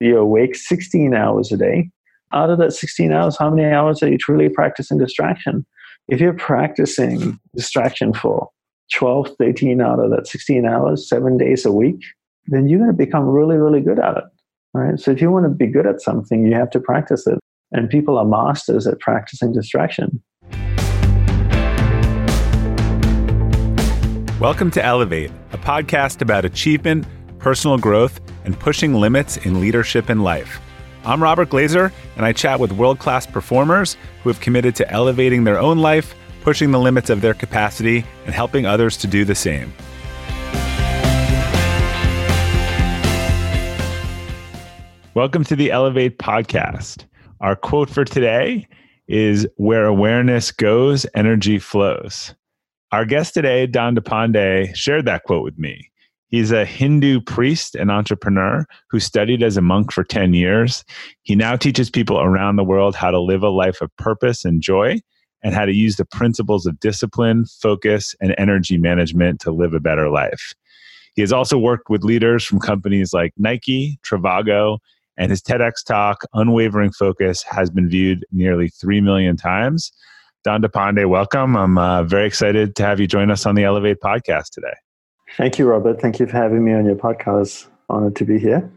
you're awake 16 hours a day. Out of that 16 hours, how many hours are you truly practicing distraction? If you're practicing distraction for 12, 13 out of that 16 hours, seven days a week, then you're going to become really, really good at it. Right? So if you want to be good at something, you have to practice it. And people are masters at practicing distraction. Welcome to Elevate, a podcast about achievement, personal growth, and pushing limits in leadership and life. I'm Robert Glazer, and I chat with world class performers who have committed to elevating their own life, pushing the limits of their capacity, and helping others to do the same. Welcome to the Elevate podcast. Our quote for today is Where awareness goes, energy flows. Our guest today, Dandapani, shared that quote with me. He's a Hindu priest and entrepreneur who studied as a monk for 10 years. He now teaches people around the world how to live a life of purpose and joy and how to use the principles of discipline, focus, and energy management to live a better life. He has also worked with leaders from companies like Nike, Trivago, and his TEDx talk, Unwavering Focus, has been viewed nearly 3 million times. Dandapani, welcome. I'm uh, very excited to have you join us on the Elevate podcast today. Thank you, Robert. Thank you for having me on your podcast. Honored to be here.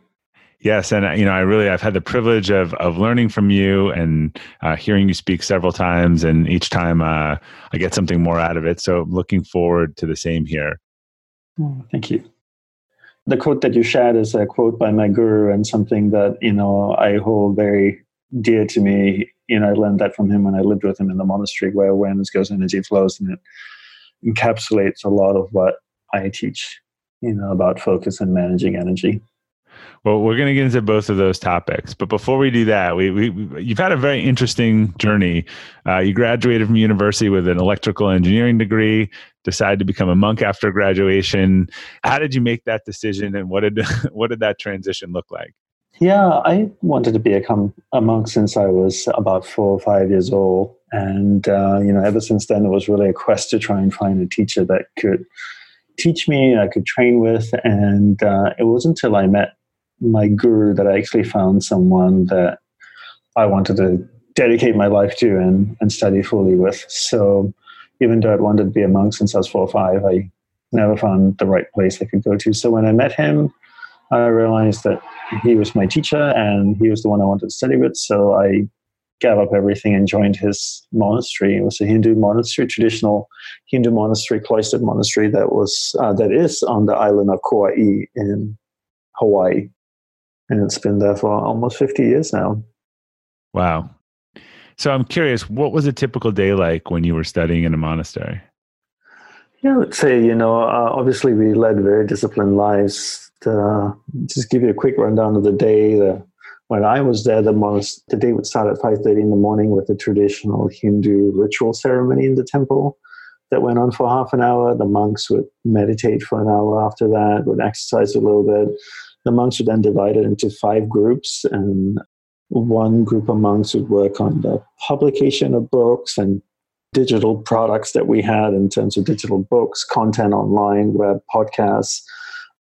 Yes, and uh, you know, I really I've had the privilege of of learning from you and uh, hearing you speak several times, and each time uh, I get something more out of it. So, looking forward to the same here. Oh, thank you. The quote that you shared is a quote by my guru, and something that you know I hold very dear to me you know, I learned that from him when I lived with him in the monastery where awareness goes, and energy flows, and it encapsulates a lot of what I teach, you know, about focus and managing energy. Well, we're going to get into both of those topics, but before we do that, we, we you've had a very interesting journey. Uh, you graduated from university with an electrical engineering degree, decided to become a monk after graduation. How did you make that decision, and what did what did that transition look like? Yeah, I wanted to become a monk since I was about four or five years old. And, uh, you know, ever since then, it was really a quest to try and find a teacher that could teach me, I could train with. And uh, it wasn't until I met my guru that I actually found someone that I wanted to dedicate my life to and, and study fully with. So even though I'd wanted to be a monk since I was four or five, I never found the right place I could go to. So when I met him, I realized that he was my teacher and he was the one I wanted to study with. So I gave up everything and joined his monastery. It was a Hindu monastery, traditional Hindu monastery, cloistered monastery that was uh, that is on the island of Kauai in Hawaii, and it's been there for almost fifty years now. Wow. So I'm curious, what was a typical day like when you were studying in a monastery? Yeah, I would say, you know, uh, obviously we led very disciplined lives uh, just give you a quick rundown of the day. The, when I was there, the most the day would start at five thirty in the morning with the traditional Hindu ritual ceremony in the temple that went on for half an hour. The monks would meditate for an hour after that, would exercise a little bit. The monks would then divide it into five groups, and one group of monks would work on the publication of books and digital products that we had in terms of digital books, content online, web podcasts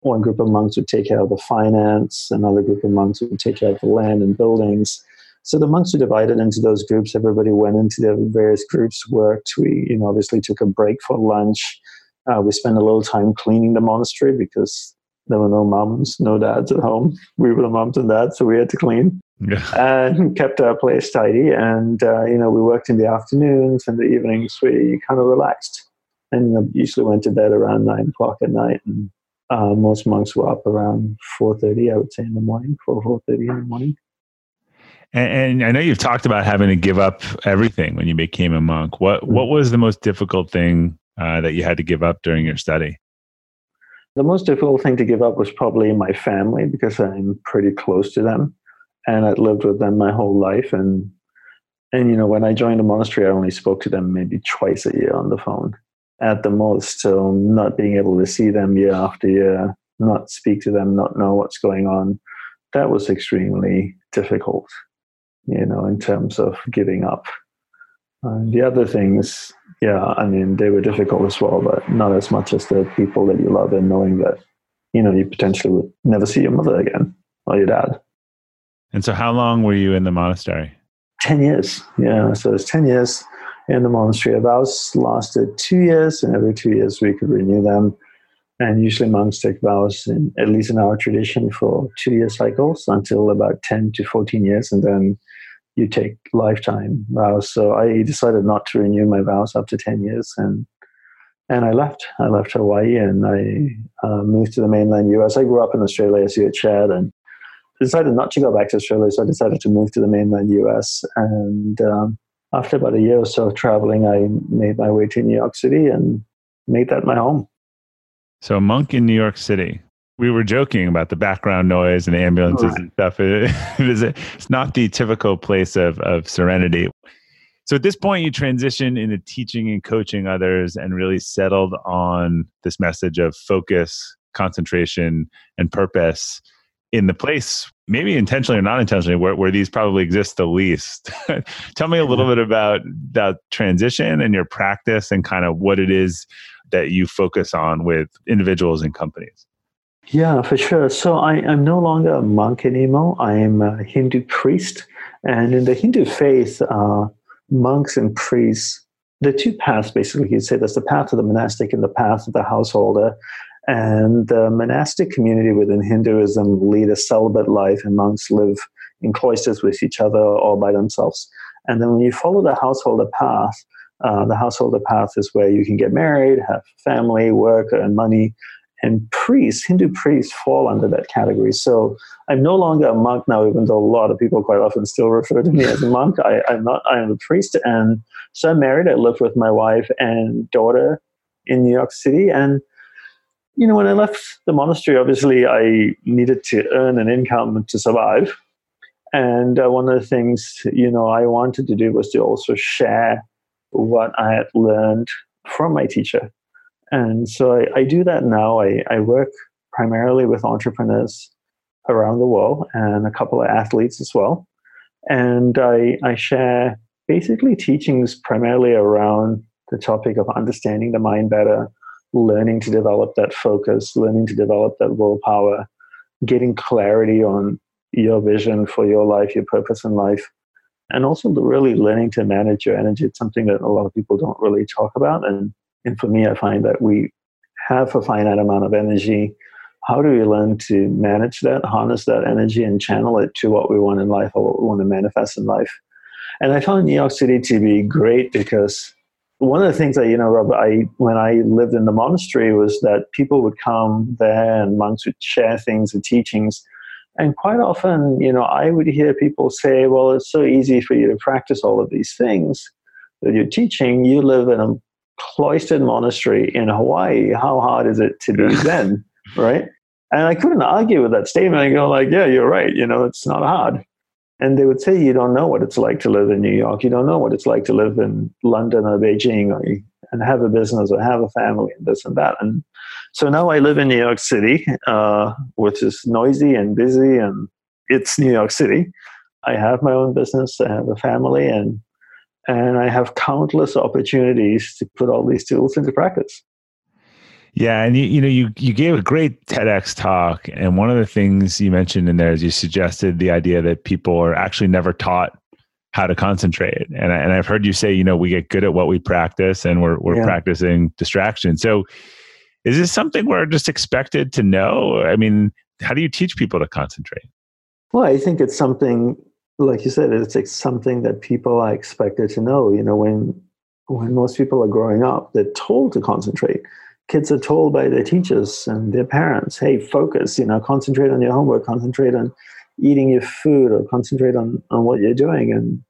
one group of monks would take care of the finance, another group of monks would take care of the land and buildings. So the monks were divided into those groups. Everybody went into their various groups, worked. We, you know, obviously took a break for lunch. Uh, we spent a little time cleaning the monastery because there were no moms, no dads at home. We were the moms and dads, so we had to clean yeah. and kept our place tidy. And uh, you know, we worked in the afternoons and the evenings. We kind of relaxed, and you know, usually went to bed around nine o'clock at night and uh, most monks were up around 4.30 i would say in the morning 4 4.30 in the morning. And, and, i know you've talked about having to give up everything when you became a monk. What mm-hmm. what was the most difficult thing uh, that you had to give up during your study? The most difficult thing to give up was probably my family because i'm pretty close to them and i'd lived with them my whole life and and you know when i joined the monastery i only spoke to them maybe twice a year on the phone at the most. So not being able to see them year after year, not speak to them, not know what's going on, that was extremely difficult, you know, in terms of giving up. And the other things, yeah, I mean, they were difficult as well, but not as much as the people that you love and knowing that, you know, you potentially would never see your mother again or your dad. And so, how long were you in the monastery? 10 years. Yeah. So it's 10 years in the monastery. Our vows lasted two years, and every two years we could renew them. And usually monks take vows, in, at least in our tradition, for two year cycles until about 10 to 14 years. And then you take lifetime vows. So I decided not to renew my vows after 10 years. And and I left. I left Hawaii and I uh, moved to the mainland US. I grew up in Australia, as you had shared, and decided not to go back to Australia. So I decided to move to the mainland US. And um, after about a year or so of traveling, I made my way to New York City and made that my home. So, a monk in New York City. We were joking about the background noise and ambulances right. and stuff. It, it is, it's not the typical place of, of serenity. So, at this point, you transition into teaching and coaching others and really settled on this message of focus, concentration, and purpose in the place, maybe intentionally or not intentionally, where, where these probably exist the least. Tell me a little bit about that transition and your practice and kind of what it is that you focus on with individuals and companies. Yeah, for sure. So I, am no longer a monk anymore. I am a Hindu priest. And in the Hindu faith, uh, monks and priests, the two paths basically, you'd say there's the path of the monastic and the path of the householder. And the monastic community within Hinduism lead a celibate life, and monks live in cloisters with each other or by themselves. And then when you follow the householder path, uh, the householder path is where you can get married, have family, work, and money. And priests, Hindu priests, fall under that category. So I'm no longer a monk now, even though a lot of people quite often still refer to me as a monk. I, am not. I am a priest, and so I'm married. I live with my wife and daughter in New York City, and you know, when I left the monastery, obviously I needed to earn an income to survive. And uh, one of the things, you know, I wanted to do was to also share what I had learned from my teacher. And so I, I do that now. I, I work primarily with entrepreneurs around the world and a couple of athletes as well. And I, I share basically teachings primarily around the topic of understanding the mind better, learning to develop that focus, learning to develop that willpower, getting clarity on your vision for your life, your purpose in life, and also really learning to manage your energy. It's something that a lot of people don't really talk about. And, and for me, I find that we have a finite amount of energy. How do we learn to manage that, harness that energy, and channel it to what we want in life or what we want to manifest in life? And I found New York City to be great because one of the things that you know, Rob, I when I lived in the monastery was that people would come there and monks would share things and teachings, and quite often, you know, I would hear people say, "Well, it's so easy for you to practice all of these things that you're teaching. You live in a cloistered monastery in Hawaii. How hard is it to be Zen, right?" And I couldn't argue with that statement. I go like, "Yeah, you're right. You know, it's not hard." And they would say you don't know what it's like to live in New York. You don't know what it's like to live in London or Beijing or and have a business or have a family and this and that. And so now I live in New York City, uh, which is noisy and busy, and it's New York City. I have my own business. I have a family, and and I have countless opportunities to put all these tools into practice. Yeah, and you you know you you gave a great TEDx talk, and one of the things you mentioned in there is you suggested the idea that people are actually never taught how to concentrate, and I, and I've heard you say you know we get good at what we practice, and we're we're yeah. practicing distraction. So, is this something we're just expected to know? I mean, how do you teach people to concentrate? Well, I think it's something like you said, it's like something that people are expected to know. You know, when when most people are growing up, they're told to concentrate kids are told by their teachers and their parents, hey, focus, you know, concentrate on your homework, concentrate on eating your food or concentrate on, on what you're doing. And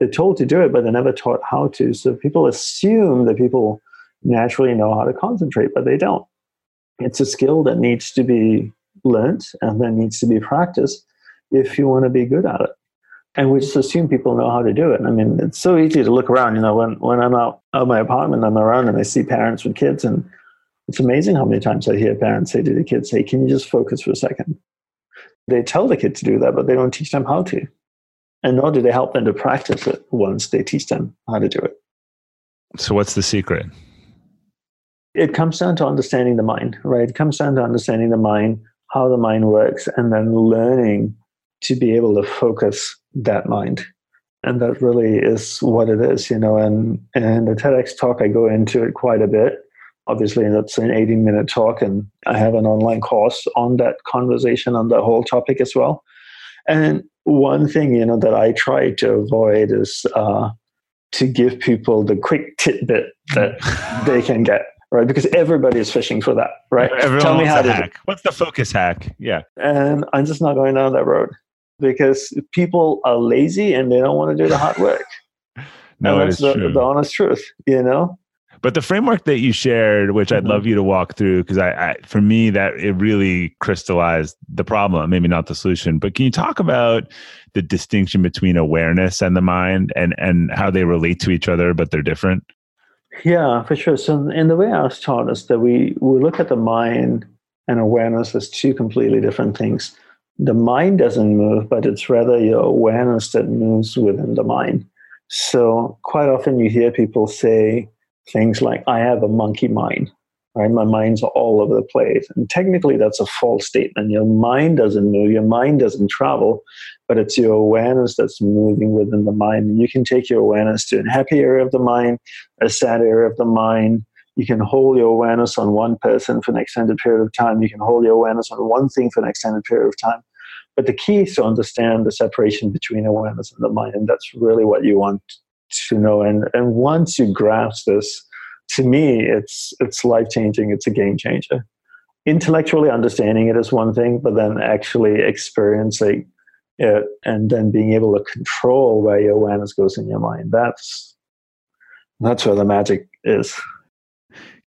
they're told to do it, but they're never taught how to. So people assume that people naturally know how to concentrate, but they don't. It's a skill that needs to be learned and then needs to be practiced if you want to be good at it. And we just assume people know how to do it. I mean, it's so easy to look around. You know, when, when I'm out of my apartment, I'm around and I see parents with kids and it's amazing how many times I hear parents say to the kids, "Hey, can you just focus for a second? They tell the kid to do that, but they don't teach them how to. And nor do they help them to practice it once they teach them how to do it. So, what's the secret? It comes down to understanding the mind, right? It comes down to understanding the mind, how the mind works, and then learning to be able to focus that mind. And that really is what it is, you know. And and the TEDx talk, I go into it quite a bit. Obviously, that's an 18 minute talk, and I have an online course on that conversation on the whole topic as well. And one thing, you know, that I try to avoid is uh, to give people the quick tidbit that they can get right? Because everybody is fishing for that, right? Everyone Tell me how to hack. What's the focus hack? Yeah. And I'm just not going down that road because people are lazy and they don't want to do the hard work. no, that's the, true. the honest truth, you know? But the framework that you shared, which I'd mm-hmm. love you to walk through, because I, I, for me, that it really crystallized the problem, maybe not the solution. But can you talk about the distinction between awareness and the mind, and and how they relate to each other, but they're different? Yeah, for sure. So, in the way I was taught is that we we look at the mind and awareness as two completely different things. The mind doesn't move, but it's rather your awareness that moves within the mind. So, quite often you hear people say things like, "I have a monkey mind." Right? My mind's all over the place. And technically, that's a false statement. Your mind doesn't move, your mind doesn't travel, but it's your awareness that's moving within the mind. And you can take your awareness to a happy area of the mind, a sad area of the mind. You can hold your awareness on one person for an extended period of time. You can hold your awareness on one thing for an extended period of time. But the key is to understand the separation between awareness and the mind. And that's really what you want to know. And, and once you grasp this, to me, it's it's life changing. It's a game changer. Intellectually understanding it is one thing, but then actually experiencing it and then being able to control where your awareness goes in your mind that's that's where the magic is.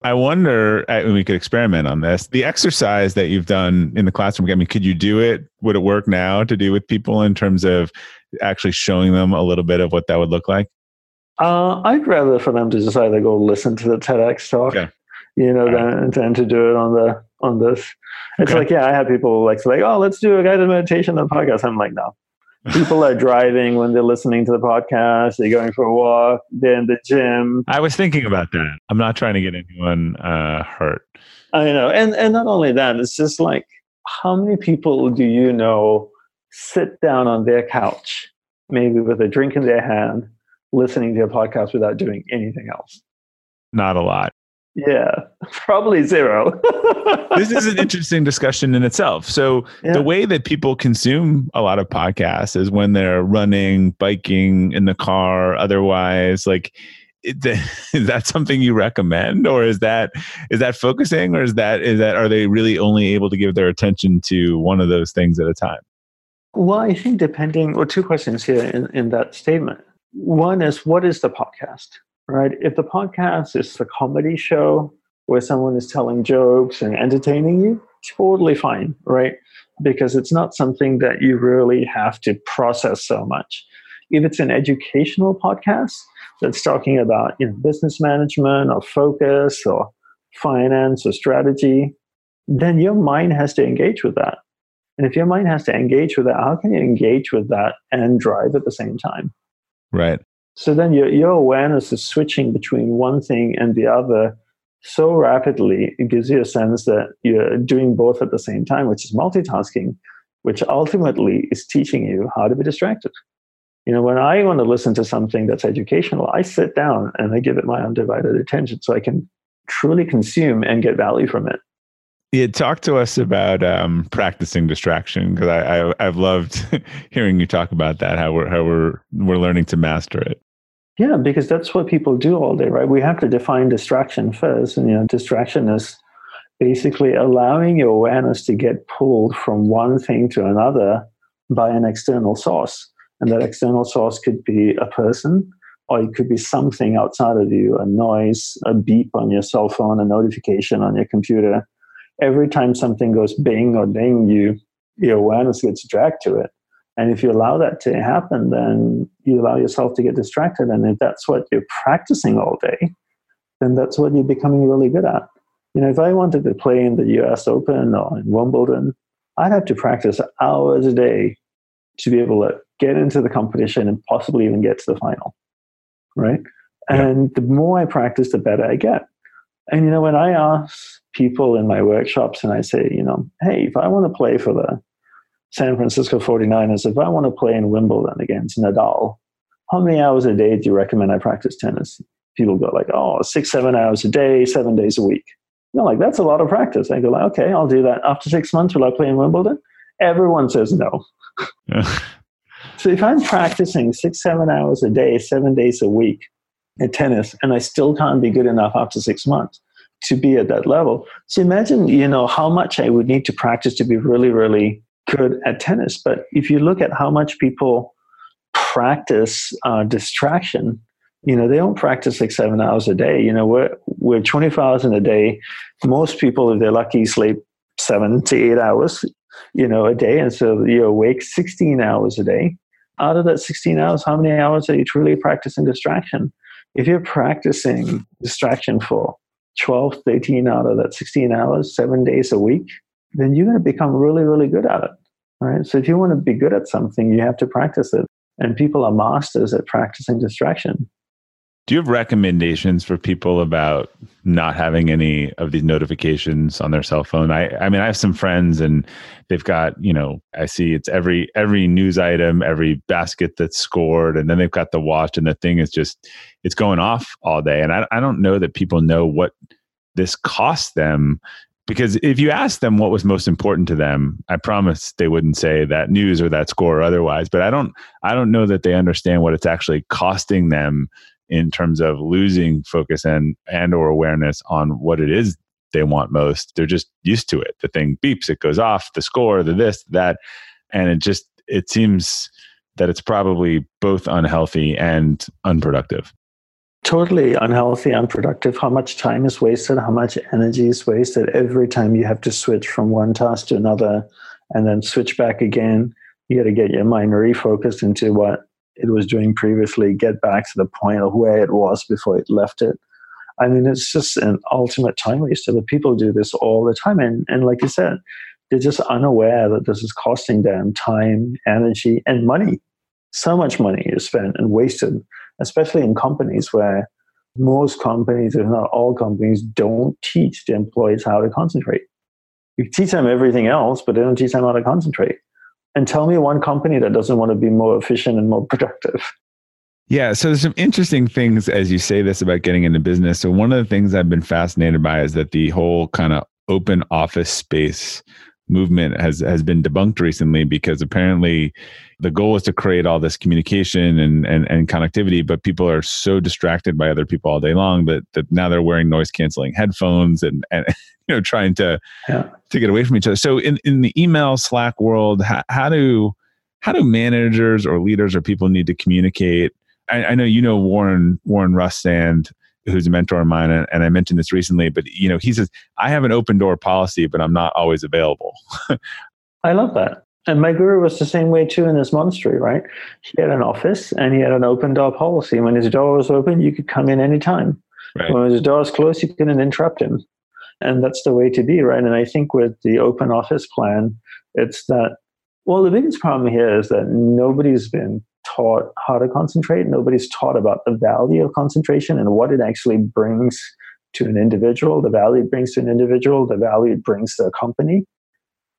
I wonder, uh, we could experiment on this. The exercise that you've done in the classroom, I mean, could you do it? Would it work now to do with people in terms of actually showing them a little bit of what that would look like? Uh, I'd rather for them to just either go listen to the TEDx talk, okay. you know, right. than, than to do it on the on this. It's okay. like, yeah, I have people like like, oh, let's do a guided meditation on the podcast. I'm like, no. People are driving when they're listening to the podcast. They're going for a walk. They're in the gym. I was thinking about that. I'm not trying to get anyone uh, hurt. I know, and and not only that, it's just like, how many people do you know sit down on their couch, maybe with a drink in their hand, listening to a podcast without doing anything else? Not a lot. Yeah, probably zero. this is an interesting discussion in itself. So, yeah. the way that people consume a lot of podcasts is when they're running, biking, in the car, otherwise, like, is that something you recommend or is that is that focusing or is that is that are they really only able to give their attention to one of those things at a time well i think depending well two questions here in, in that statement one is what is the podcast, right? If the podcast is a comedy show where someone is telling jokes and entertaining you, totally fine, right? Because it's not something that you really have to process so much. If it's an educational podcast that's talking about you know, business management or focus or finance or strategy, then your mind has to engage with that. And if your mind has to engage with that, how can you engage with that and drive at the same time? Right. So then your, your awareness is switching between one thing and the other so rapidly, it gives you a sense that you're doing both at the same time, which is multitasking, which ultimately is teaching you how to be distracted. You know, when I want to listen to something that's educational, I sit down and I give it my undivided attention so I can truly consume and get value from it. Yeah, talk to us about um, practicing distraction because I, I have loved hearing you talk about that. How we're how we're we're learning to master it. Yeah, because that's what people do all day, right? We have to define distraction first, and you know, distraction is basically allowing your awareness to get pulled from one thing to another by an external source, and that external source could be a person, or it could be something outside of you, a noise, a beep on your cell phone, a notification on your computer every time something goes bing or ding, you your awareness gets dragged to it. And if you allow that to happen, then you allow yourself to get distracted. And if that's what you're practicing all day, then that's what you're becoming really good at. You know, if I wanted to play in the US Open or in Wimbledon, I'd have to practice hours a day to be able to get into the competition and possibly even get to the final. Right. Yeah. And the more I practice, the better I get. And you know, when I ask people in my workshops and I say, you know, hey, if I want to play for the San Francisco 49ers, if I want to play in Wimbledon against Nadal, how many hours a day do you recommend I practice tennis? People go like, oh, six, seven hours a day, seven days a week. You know, like that's a lot of practice. I go like, okay, I'll do that. After six months, will I play in Wimbledon? Everyone says no. so if I'm practicing six, seven hours a day, seven days a week at tennis, and I still can't be good enough after six months to be at that level. So imagine, you know, how much I would need to practice to be really, really good at tennis. But if you look at how much people practice uh, distraction, you know, they don't practice like seven hours a day. You know, we're, we're 24 hours in a day. Most people, if they're lucky, sleep seven to eight hours, you know, a day. And so you're awake 16 hours a day. Out of that 16 hours, how many hours are you truly practicing distraction? If you're practicing distraction for 12, 13 out of that 16 hours, seven days a week, then you're going to become really, really good at it. Right. So if you want to be good at something, you have to practice it. And people are masters at practicing distraction. Do you have recommendations for people about not having any of these notifications on their cell phone? I, I mean, I have some friends and they've got, you know, I see it's every every news item, every basket that's scored, and then they've got the watch, and the thing is just it's going off all day. And I, I don't know that people know what this costs them because if you ask them what was most important to them i promise they wouldn't say that news or that score or otherwise but i don't i don't know that they understand what it's actually costing them in terms of losing focus and and or awareness on what it is they want most they're just used to it the thing beeps it goes off the score the this that and it just it seems that it's probably both unhealthy and unproductive totally unhealthy, unproductive. How much time is wasted? How much energy is wasted every time you have to switch from one task to another and then switch back again? You got to get your mind refocused into what it was doing previously, get back to the point of where it was before it left it. I mean, it's just an ultimate time waster. But people do this all the time. And, and like you said, they're just unaware that this is costing them time, energy, and money. So much money is spent and wasted especially in companies where most companies, if not all companies, don't teach the employees how to concentrate. You teach them everything else, but they don't teach them how to concentrate. And tell me one company that doesn't want to be more efficient and more productive. Yeah, so there's some interesting things as you say this about getting into business. So one of the things I've been fascinated by is that the whole kind of open office space movement has has been debunked recently because apparently the goal is to create all this communication and, and, and connectivity, but people are so distracted by other people all day long that, that now they're wearing noise canceling headphones and, and you know trying to yeah. to get away from each other. So in, in the email Slack world, how, how do how do managers or leaders or people need to communicate? I, I know you know Warren Warren Rustand who's a mentor of mine, and, and I mentioned this recently, but you know, he says, I have an open door policy, but I'm not always available. I love that. And my guru was the same way too in this monastery, right? He had an office and he had an open door policy. When his door was open, you could come in anytime. Right. When his door was closed, you couldn't interrupt him. And that's the way to be, right? And I think with the open office plan, it's that, well, the biggest problem here is that nobody's been taught how to concentrate. Nobody's taught about the value of concentration and what it actually brings to an individual, the value it brings to an individual, the value it brings to a company.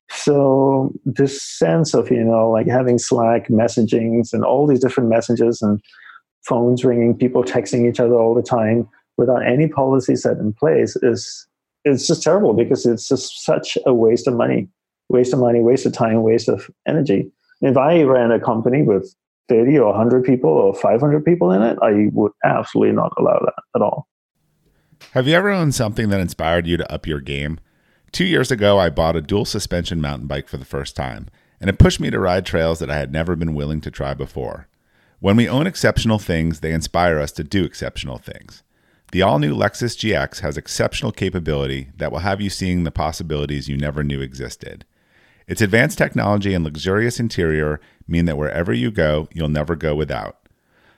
So this sense of, you know, like having Slack messagings and all these different messages and phones ringing, people texting each other all the time without any policy set in place is it's just terrible because it's just such a waste of money, waste of money, waste of time, waste of energy. If I ran a company with 30 or 100 people or 500 people in it, I would absolutely not allow that at all. Have you ever owned something that inspired you to up your game? Two years ago, I bought a dual suspension mountain bike for the first time, and it pushed me to ride trails that I had never been willing to try before. When we own exceptional things, they inspire us to do exceptional things. The all new Lexus GX has exceptional capability that will have you seeing the possibilities you never knew existed. Its advanced technology and luxurious interior mean that wherever you go, you'll never go without.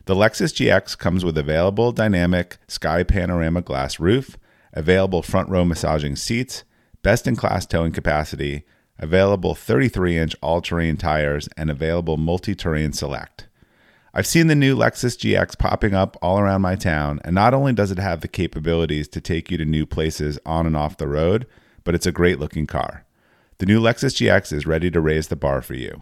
The Lexus GX comes with available dynamic sky panorama glass roof, available front row massaging seats, best in class towing capacity, available 33 inch all terrain tires, and available multi terrain select. I've seen the new Lexus GX popping up all around my town, and not only does it have the capabilities to take you to new places on and off the road, but it's a great looking car. the new Lexus GX is ready to raise the bar for you.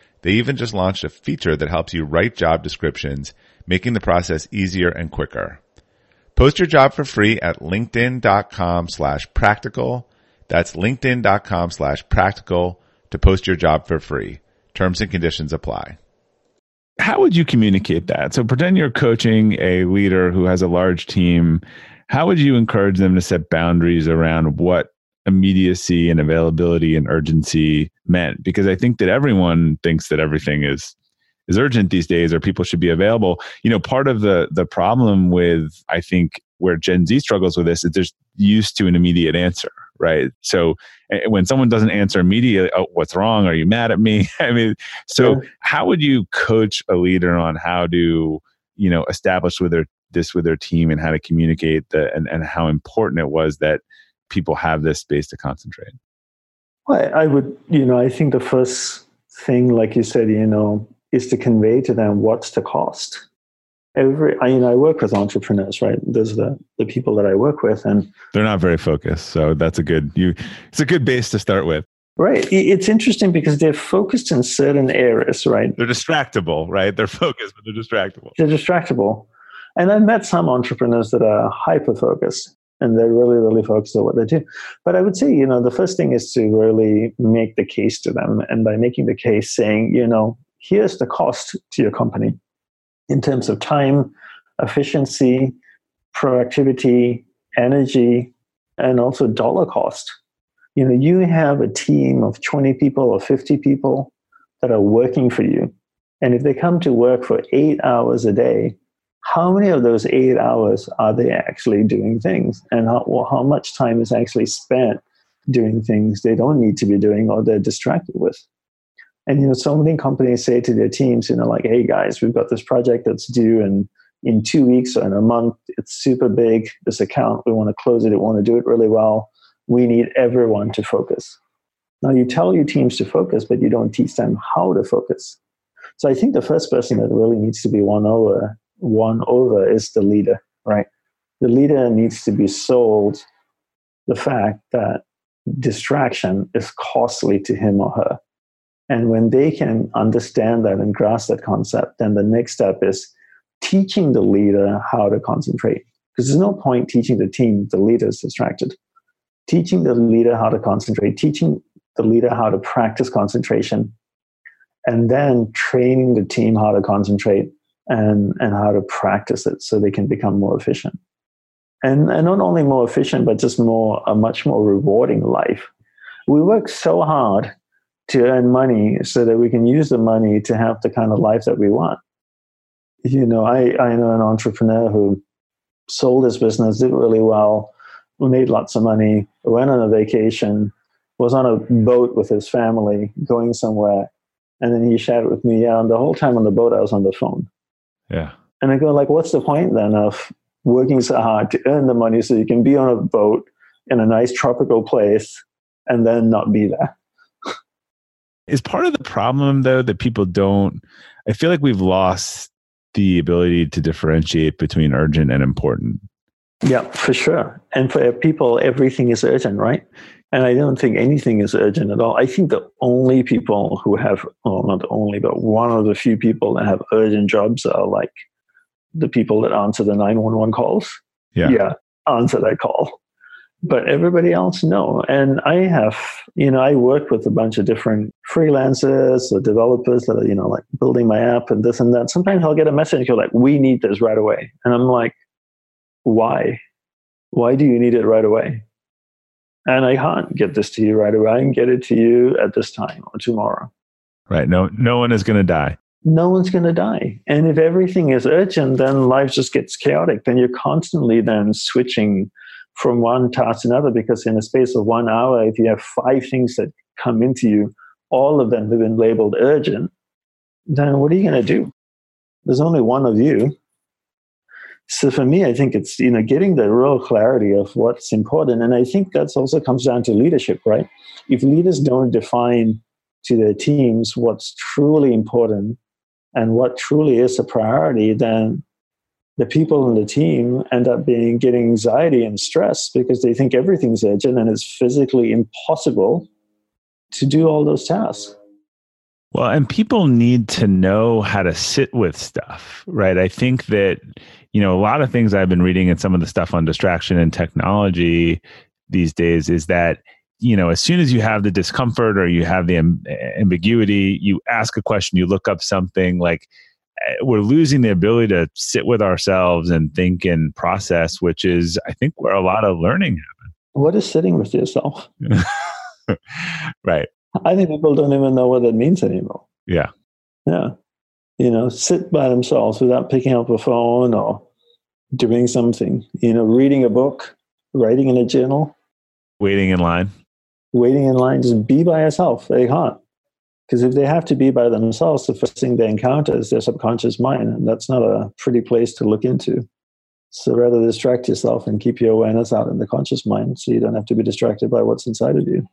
They even just launched a feature that helps you write job descriptions, making the process easier and quicker. Post your job for free at linkedin.com slash practical. That's linkedin.com slash practical to post your job for free. Terms and conditions apply. How would you communicate that? So pretend you're coaching a leader who has a large team. How would you encourage them to set boundaries around what immediacy and availability and urgency meant? Because I think that everyone thinks that everything is is urgent these days or people should be available. You know, part of the the problem with I think where Gen Z struggles with this is they're used to an immediate answer, right? So when someone doesn't answer immediately, oh, what's wrong? Are you mad at me? I mean, so how would you coach a leader on how to, you know, establish with their this with their team and how to communicate the and, and how important it was that people have this space to concentrate? Well, I would, you know, I think the first thing, like you said, you know, is to convey to them what's the cost. Every, I, you know, I work with entrepreneurs, right? Those are the, the people that I work with, and they're not very focused. So that's a good you. It's a good base to start with. Right. It's interesting because they're focused in certain areas, right? They're distractible, right? They're focused, but they're distractible. They're distractible. And I've met some entrepreneurs that are hyper focused and they're really, really focused on what they do. But I would say, you know, the first thing is to really make the case to them. And by making the case, saying, you know, here's the cost to your company in terms of time, efficiency, productivity, energy, and also dollar cost. You know, you have a team of 20 people or 50 people that are working for you. And if they come to work for eight hours a day, how many of those eight hours are they actually doing things? And how, how much time is actually spent doing things they don't need to be doing or they're distracted with? And you know, so many companies say to their teams, you know, like, "Hey guys, we've got this project that's due in in two weeks or in a month. It's super big. This account, we want to close it. We want to do it really well. We need everyone to focus." Now, you tell your teams to focus, but you don't teach them how to focus. So, I think the first person that really needs to be won over, won over, is the leader. Right? The leader needs to be sold the fact that distraction is costly to him or her and when they can understand that and grasp that concept, then the next step is teaching the leader how to concentrate. Because there's no point teaching the team, the leader is distracted. Teaching the leader how to concentrate, teaching the leader how to practice concentration, and then training the team how to concentrate and, and how to practice it so they can become more efficient. And, and not only more efficient, but just more a much more rewarding life. We work so hard to earn money so that we can use the money to have the kind of life that we want. You know, I, I know an entrepreneur who sold his business, did really well, made lots of money, went on a vacation, was on a boat with his family going somewhere. And then he shared it with me, yeah, and the whole time on the boat, I was on the phone. Yeah. And I go, like, what's the point then of working so hard to earn the money so you can be on a boat in a nice tropical place and then not be there? Is part of the problem though that people don't I feel like we've lost the ability to differentiate between urgent and important. Yeah, for sure. And for people, everything is urgent, right? And I don't think anything is urgent at all. I think the only people who have, well, not only, but one of the few people that have urgent jobs are like the people that answer the 911 calls. Yeah. Yeah, answer that call. but everybody else no and i have you know i work with a bunch of different freelancers or developers that are you know like building my app and this and that sometimes i'll get a message you're like we need this right away and i'm like why why do you need it right away and i can't get this to you right away i can get it to you at this time or tomorrow. Right. No no one is going to die. No one's going to die. And if everything is urgent then life just gets chaotic. Then you're constantly then switching from one task to another because in a space of one hour, if you have five things that come into you, all of them have been labeled urgent, then what are you going to do? There's only one of you. So for me, I think it's you know getting the real clarity of what's important, and I think that's also comes down to leadership, right? If leaders don't define to their teams what's truly important and what truly is a priority, then the people in the team end up being getting anxiety and stress because they think everything's urgent and it's physically impossible to do all those tasks. Well, and people need to know how to sit with stuff, right? I think that, you know, a lot of things I've been reading and some of the stuff on distraction and technology these days is that, you know, as soon as you have the discomfort or you have the ambiguity, you ask a question, you look up something like, Eh, we're losing the ability to sit with ourselves and think and process, which is, I think, where a lot of learning happens. What is sitting with yourself? right. I think people don't even know what that means anymore. Yeah. Yeah. You know, sit by themselves without picking up a phone or doing something, you know, reading a book, writing in a journal, waiting in line. Waiting in line, just be by yourself. They can't. Because if they have to be by themselves, the first thing they encounter is their subconscious mind, and that's not a pretty place to look into. So rather distract yourself and keep your awareness out in the conscious mind so you don't have to be distracted by what's inside of you.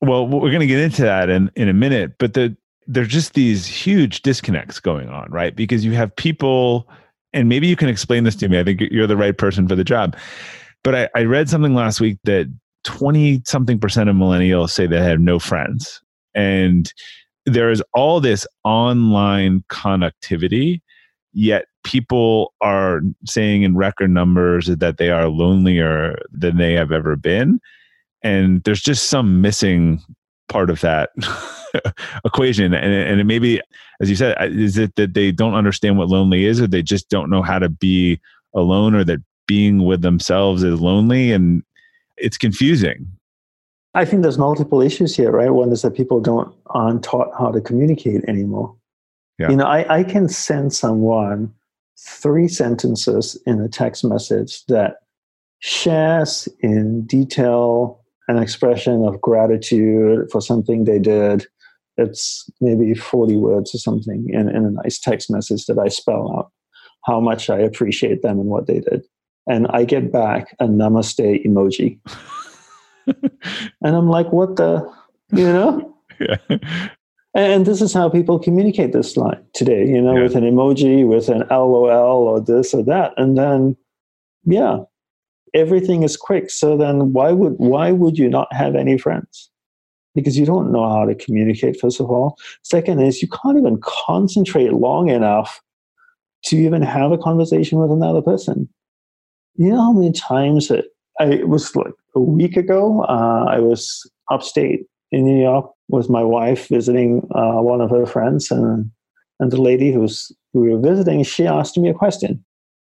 Well, we're going to get into that in, in a minute, but the, there's just these huge disconnects going on, right? Because you have people, and maybe you can explain this to me. I think you're the right person for the job. But I, I read something last week that 20 something percent of millennials say they have no friends. And there is all this online connectivity, yet people are saying in record numbers that they are lonelier than they have ever been. And there's just some missing part of that equation. And, and it maybe, as you said, uh, is it that they don't understand what lonely is, or they just don't know how to be alone, or that being with themselves is lonely? And it's confusing. I think there's multiple issues here, right? One is that people don't aren't taught how to communicate anymore. Yeah. You know, I, I can send someone three sentences in a text message that shares in detail an expression of gratitude for something they did. It's maybe 40 words or something in, in a nice text message that I spell out how much I appreciate them and what they did. And I get back a namaste emoji. and I'm like, what the, you know? Yeah. And this is how people communicate this line today, you know, yeah. with an emoji, with an LOL or this or that. And then, yeah, everything is quick. So then why would, why would you not have any friends? Because you don't know how to communicate, first of all. Second is you can't even concentrate long enough to even have a conversation with another person. You know how many times that I, it was like a week ago. Uh, I was upstate in New York with my wife visiting uh, one of her friends, and and the lady who's who we were visiting, she asked me a question.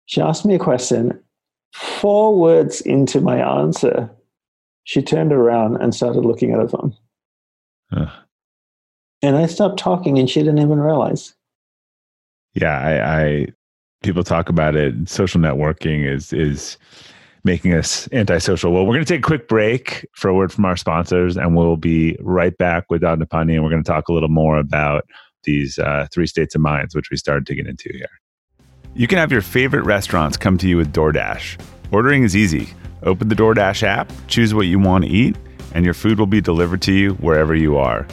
She asked me a question. Four words into my answer, she turned around and started looking at her phone. Huh. And I stopped talking, and she didn't even realize. Yeah, I, I people talk about it. Social networking is is making us antisocial. Well, we're going to take a quick break for a word from our sponsors, and we'll be right back with Dandapani, and we're going to talk a little more about these uh, three states of minds, which we started to get into here. You can have your favorite restaurants come to you with DoorDash. Ordering is easy. Open the DoorDash app, choose what you want to eat, and your food will be delivered to you wherever you are.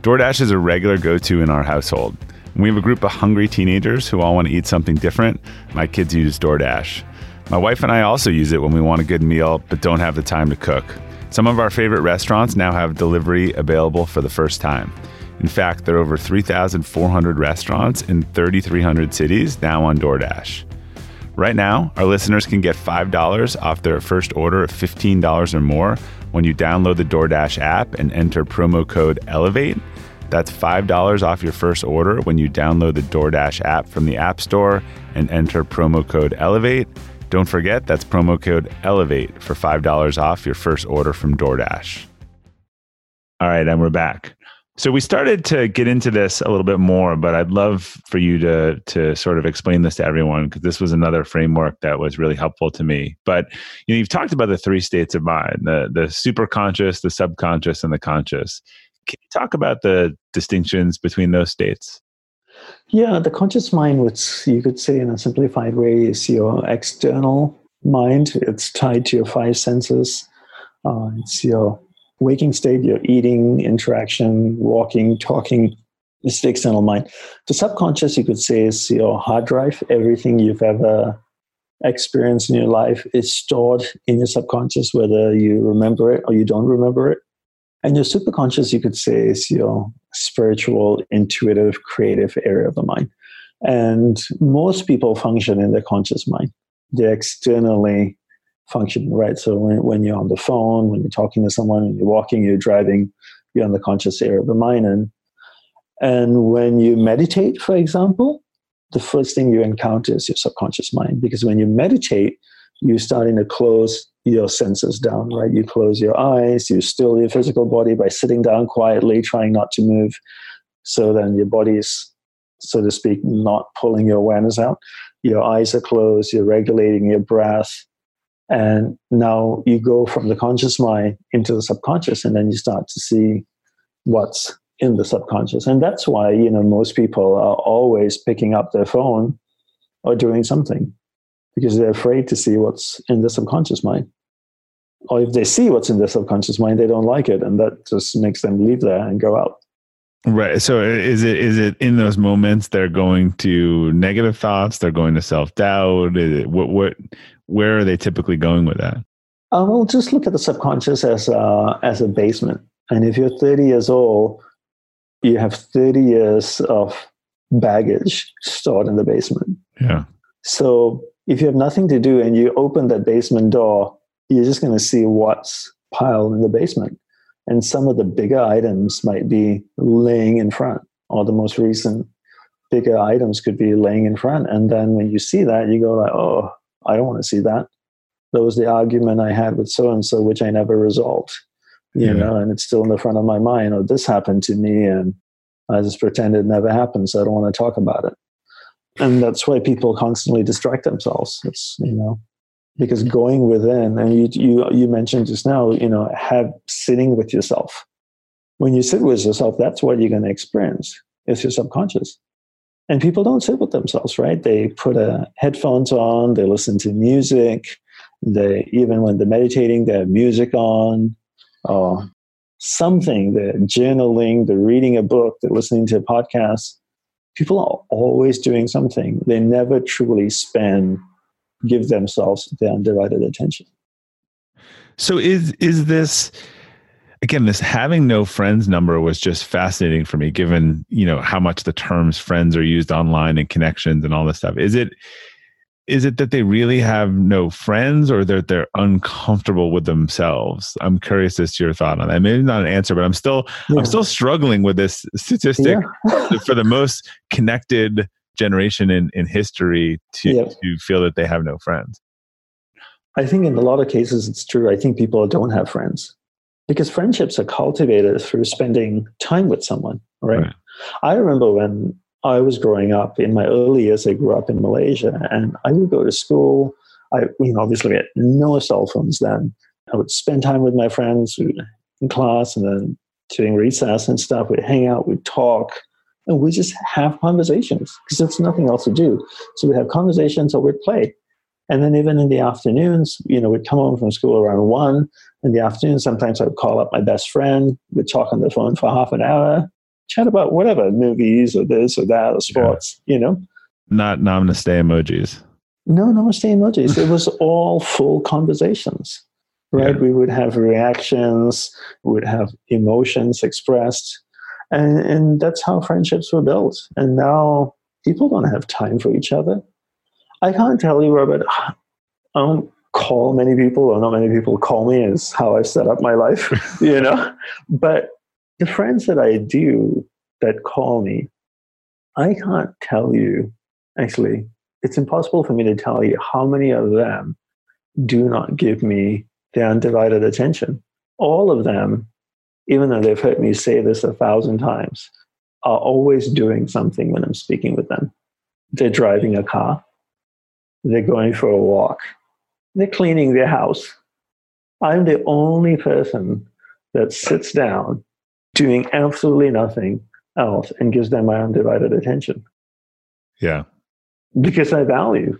DoorDash is a regular go to in our household. we have a group of hungry teenagers who all want to eat something different, my kids use DoorDash. My wife and I also use it when we want a good meal but don't have the time to cook. Some of our favorite restaurants now have delivery available for the first time. In fact, there are over 3,400 restaurants in 3,300 cities now on DoorDash. Right now, our listeners can get $5 off their first order of $15 or more when you download the DoorDash app and enter promo code ELEVATE. That's $5 off your first order when you download the DoorDash app from the App Store and enter promo code ELEVATE. Don't forget, that's promo code ELEVATE for $5 off your first order from DoorDash. All right, and we're back. So we started to get into this a little bit more, but I'd love for you to to sort of explain this to everyone because this was another framework that was really helpful to me. But you know, you've talked about the three states of mind: the the super conscious, the subconscious, and the conscious. Can you talk about the distinctions between those states? Yeah, the conscious mind, which you could say in a simplified way, is your external mind. It's tied to your five senses. Uh, it's your waking state, your eating, interaction, walking, talking, it's the external mind. The subconscious, you could say, is your hard drive. Everything you've ever experienced in your life is stored in your subconscious, whether you remember it or you don't remember it. And your superconscious, you could say, is your spiritual, intuitive, creative area of the mind. And most people function in their conscious mind. They're externally function, right? So when, when you're on the phone, when you're talking to someone, when you're walking, you're driving, you're on the conscious area of the mind. And, and when you meditate, for example, the first thing you encounter is your subconscious mind. Because when you meditate, you're starting to close your senses down, right? You close your eyes, you still your physical body by sitting down quietly, trying not to move. So then your body's, so to speak, not pulling your awareness out. Your eyes are closed, you're regulating your breath, and now you go from the conscious mind into the subconscious, and then you start to see what's in the subconscious. And that's why, you know, most people are always picking up their phone or doing something because they're afraid to see what's in the subconscious mind. Or if they see what's in the subconscious mind, they don't like it, and that just makes them leave there and go out. Right. So is it is it in those moments they're going to negative thoughts? They're going to self doubt. What what where are they typically going with that? Uh, well, just look at the subconscious as a, as a basement. And if you're 30 years old, you have 30 years of baggage stored in the basement. Yeah. So if you have nothing to do and you open that basement door, you're just going to see what's piled in the basement. And some of the bigger items might be laying in front, or the most recent bigger items could be laying in front. And then when you see that, you go like, oh, I don't want to see that. That was the argument I had with so and so, which I never resolved. You yeah. know, and it's still in the front of my mind. Oh, this happened to me, and I just pretend it never happened, so I don't want to talk about it. And that's why people constantly distract themselves. It's you know, because going within, and you you you mentioned just now, you know, have sitting with yourself. When you sit with yourself, that's what you're going to experience. It's your subconscious. And people don't sit with themselves, right? They put a headphones on, they listen to music, they even when they're meditating, they have music on, or something, they're journaling, they're reading a book, they're listening to a podcast. People are always doing something. They never truly spend, give themselves their undivided attention. So is is this again this having no friends number was just fascinating for me given you know how much the terms friends are used online and connections and all this stuff is it is it that they really have no friends or that they're uncomfortable with themselves i'm curious as to your thought on that maybe not an answer but i'm still yeah. i'm still struggling with this statistic yeah. for the most connected generation in, in history to, yeah. to feel that they have no friends i think in a lot of cases it's true i think people don't have friends because friendships are cultivated through spending time with someone, right? right? I remember when I was growing up in my early years, I grew up in Malaysia and I would go to school. I, you know, obviously we had no cell phones then. I would spend time with my friends in class and then during recess and stuff. We'd hang out, we'd talk, and we just have conversations because there's nothing else to do. So we'd have conversations or we'd play. And then even in the afternoons, you know, we'd come home from school around one. In the afternoon, sometimes I'd call up my best friend. We'd talk on the phone for half an hour, chat about whatever, movies or this or that or sports, yeah. you know. Not namaste emojis. No namaste emojis. it was all full conversations, right? Yeah. We would have reactions, we would have emotions expressed. And, and that's how friendships were built. And now people don't have time for each other I can't tell you, Robert. I don't call many people, or not many people call me, is how I've set up my life, you know? But the friends that I do that call me, I can't tell you, actually, it's impossible for me to tell you how many of them do not give me their undivided attention. All of them, even though they've heard me say this a thousand times, are always doing something when I'm speaking with them. They're driving a car, they're going for a walk, they're cleaning their house. I'm the only person that sits down doing absolutely nothing else and gives them my undivided attention. Yeah. Because I value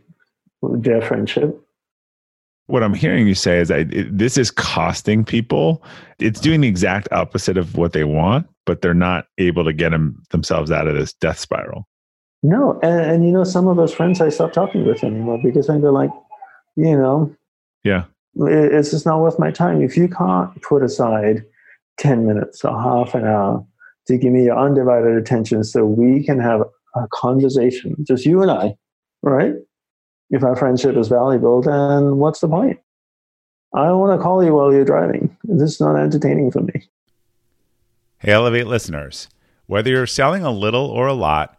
their friendship. What I'm hearing you say is that it, this is costing people. It's doing the exact opposite of what they want, but they're not able to get them, themselves out of this death spiral. No, and, and you know, some of those friends I stopped talking with anymore because I feel like, you know, yeah, it, it's just not worth my time. If you can't put aside 10 minutes or half an hour to give me your undivided attention so we can have a conversation, just you and I, right? If our friendship is valuable, then what's the point? I don't want to call you while you're driving. This is not entertaining for me. Hey, Elevate listeners. Whether you're selling a little or a lot,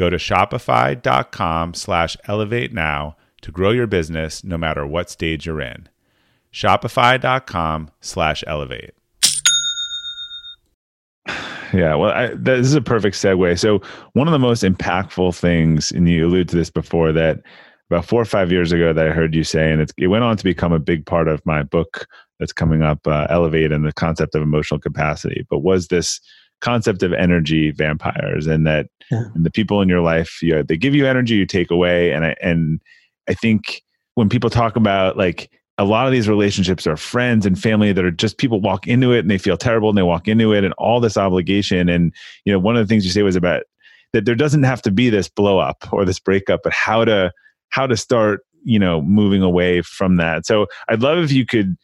Go to shopify.com slash elevate now to grow your business no matter what stage you're in. Shopify.com slash elevate. Yeah, well, I, this is a perfect segue. So, one of the most impactful things, and you alluded to this before, that about four or five years ago, that I heard you say, and it went on to become a big part of my book that's coming up, uh, Elevate, and the concept of emotional capacity. But was this concept of energy vampires, and that yeah. and the people in your life, you know, they give you energy, you take away, and I and I think when people talk about like a lot of these relationships are friends and family that are just people walk into it and they feel terrible and they walk into it and all this obligation. And you know one of the things you say was about that there doesn't have to be this blow up or this breakup but how to how to start you know moving away from that. So i'd love if you could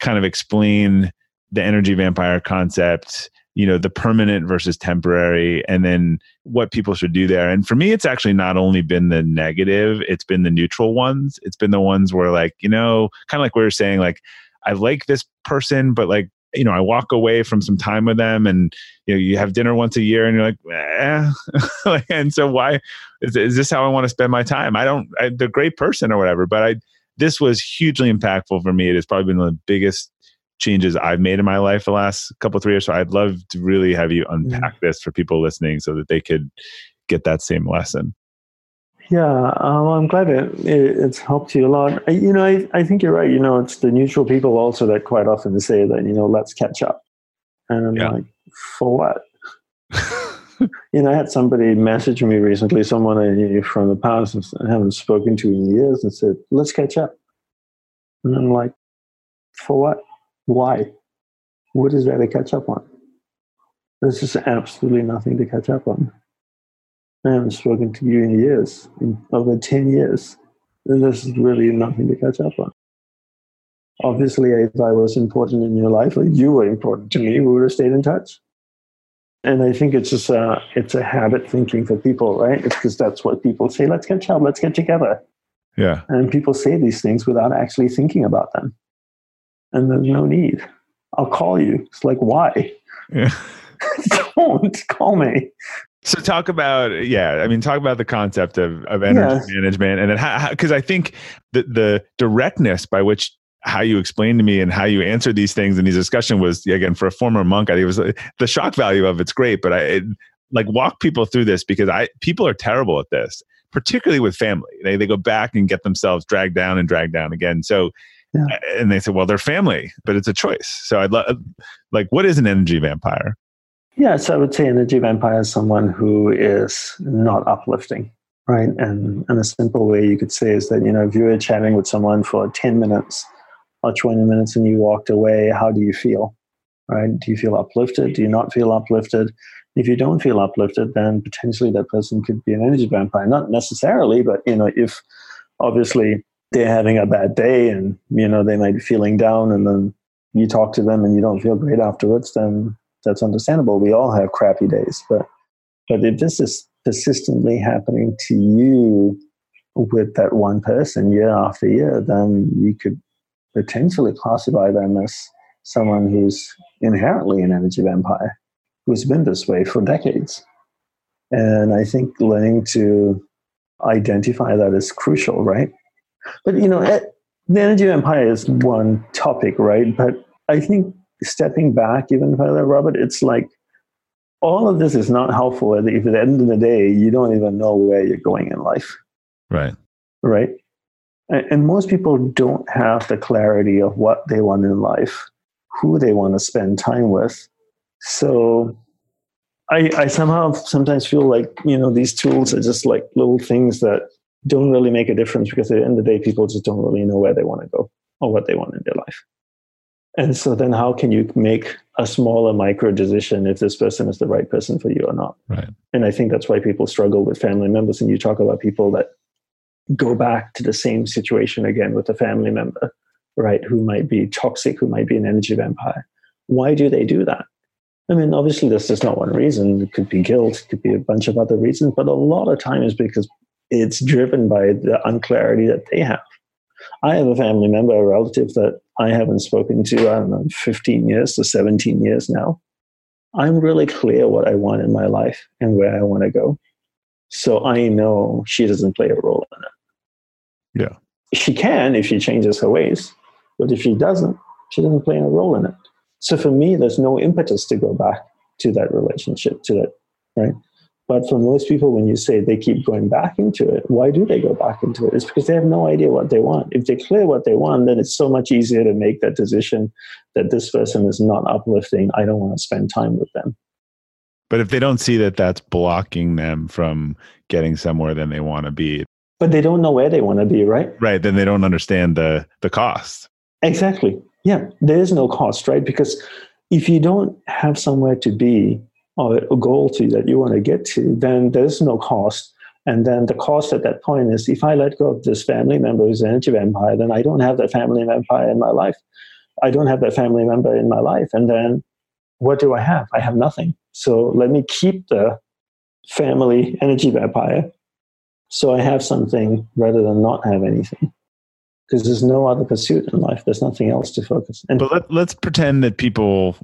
kind of explain the energy vampire concept you know the permanent versus temporary and then what people should do there. And for me it's actually not only been the negative it's been the neutral ones. It's been the ones where like you know kind of like we were saying like i like this person but like you know i walk away from some time with them and you know you have dinner once a year and you're like eh. and so why is, is this how i want to spend my time? I don't I, they're a great person or whatever but i this was hugely impactful for me. It has probably been the biggest changes I've made in my life the last couple three years. So I'd love to really have you unpack this for people listening so that they could get that same lesson. Yeah, um, I'm glad it, it, it's helped you a lot. I, you know, I, I think you're right. You know, it's the neutral people also that quite often say that, you know, let's catch up. And I'm yeah. like, for what? you know, I had somebody message me recently, someone I knew from the past and haven't spoken to in years, and said, let's catch up. And I'm like, for what? Why? What is there to catch up on? There's just absolutely nothing to catch up on. I haven't spoken to you in years, in over 10 years. And there's really nothing to catch up on. Obviously, if I was important in your life, or you were important to me, we would have stayed in touch. And I think it's just a, it's a habit thinking for people, right? It's because that's what people say. Let's catch up. Let's get together. Yeah. And people say these things without actually thinking about them and there's no need. I'll call you. It's like, why? Yeah. Don't call me. So talk about yeah, I mean talk about the concept of of energy yes. management and then how because I think the the directness by which how you explained to me and how you answered these things and these discussion was again for a former monk i think it was uh, the shock value of it's great but i it, like walk people through this because i people are terrible at this particularly with family they, they go back and get themselves dragged down and dragged down again so yeah. and they say well they're family but it's a choice so i'd love like what is an energy vampire yeah so i would say energy vampire is someone who is not uplifting right and and a simple way you could say is that you know if you were chatting with someone for 10 minutes or 20 minutes and you walked away, how do you feel? Right? Do you feel uplifted? Do you not feel uplifted? If you don't feel uplifted, then potentially that person could be an energy vampire. Not necessarily, but you know, if obviously they're having a bad day and you know they might be feeling down and then you talk to them and you don't feel great afterwards, then that's understandable. We all have crappy days. But but if this is persistently happening to you with that one person year after year, then you could potentially classify them as someone who's inherently an energy vampire, who's been this way for decades. And I think learning to identify that is crucial, right? But, you know, the energy vampire is one topic, right? But I think stepping back even further, Robert, it's like all of this is not helpful if at the end of the day you don't even know where you're going in life. Right. Right. And most people don't have the clarity of what they want in life, who they want to spend time with. So I, I somehow sometimes feel like, you know, these tools are just like little things that don't really make a difference because at the end of the day, people just don't really know where they want to go or what they want in their life. And so then how can you make a smaller micro decision if this person is the right person for you or not? Right. And I think that's why people struggle with family members. And you talk about people that go back to the same situation again with a family member, right, who might be toxic, who might be an energy vampire. Why do they do that? I mean, obviously, this is not one reason. It could be guilt, it could be a bunch of other reasons, but a lot of times because it's driven by the unclarity that they have. I have a family member, a relative that I haven't spoken to, I don't know, 15 years to 17 years now. I'm really clear what I want in my life and where I want to go. So I know she doesn't play a role in it. Yeah. She can if she changes her ways, but if she doesn't, she doesn't play a role in it. So for me, there's no impetus to go back to that relationship, to that, right? But for most people, when you say they keep going back into it, why do they go back into it? It's because they have no idea what they want. If they clear what they want, then it's so much easier to make that decision that this person is not uplifting. I don't want to spend time with them. But if they don't see that that's blocking them from getting somewhere then they want to be, but they don't know where they want to be, right? Right. Then they don't understand the the cost. Exactly. Yeah. There is no cost, right? Because if you don't have somewhere to be or a goal to that you want to get to, then there's no cost. And then the cost at that point is if I let go of this family member who's an energy vampire, then I don't have that family vampire in my life. I don't have that family member in my life. And then what do I have? I have nothing. So let me keep the family energy vampire so I have something rather than not have anything. Because there's no other pursuit in life. There's nothing else to focus. And but let, let's pretend that people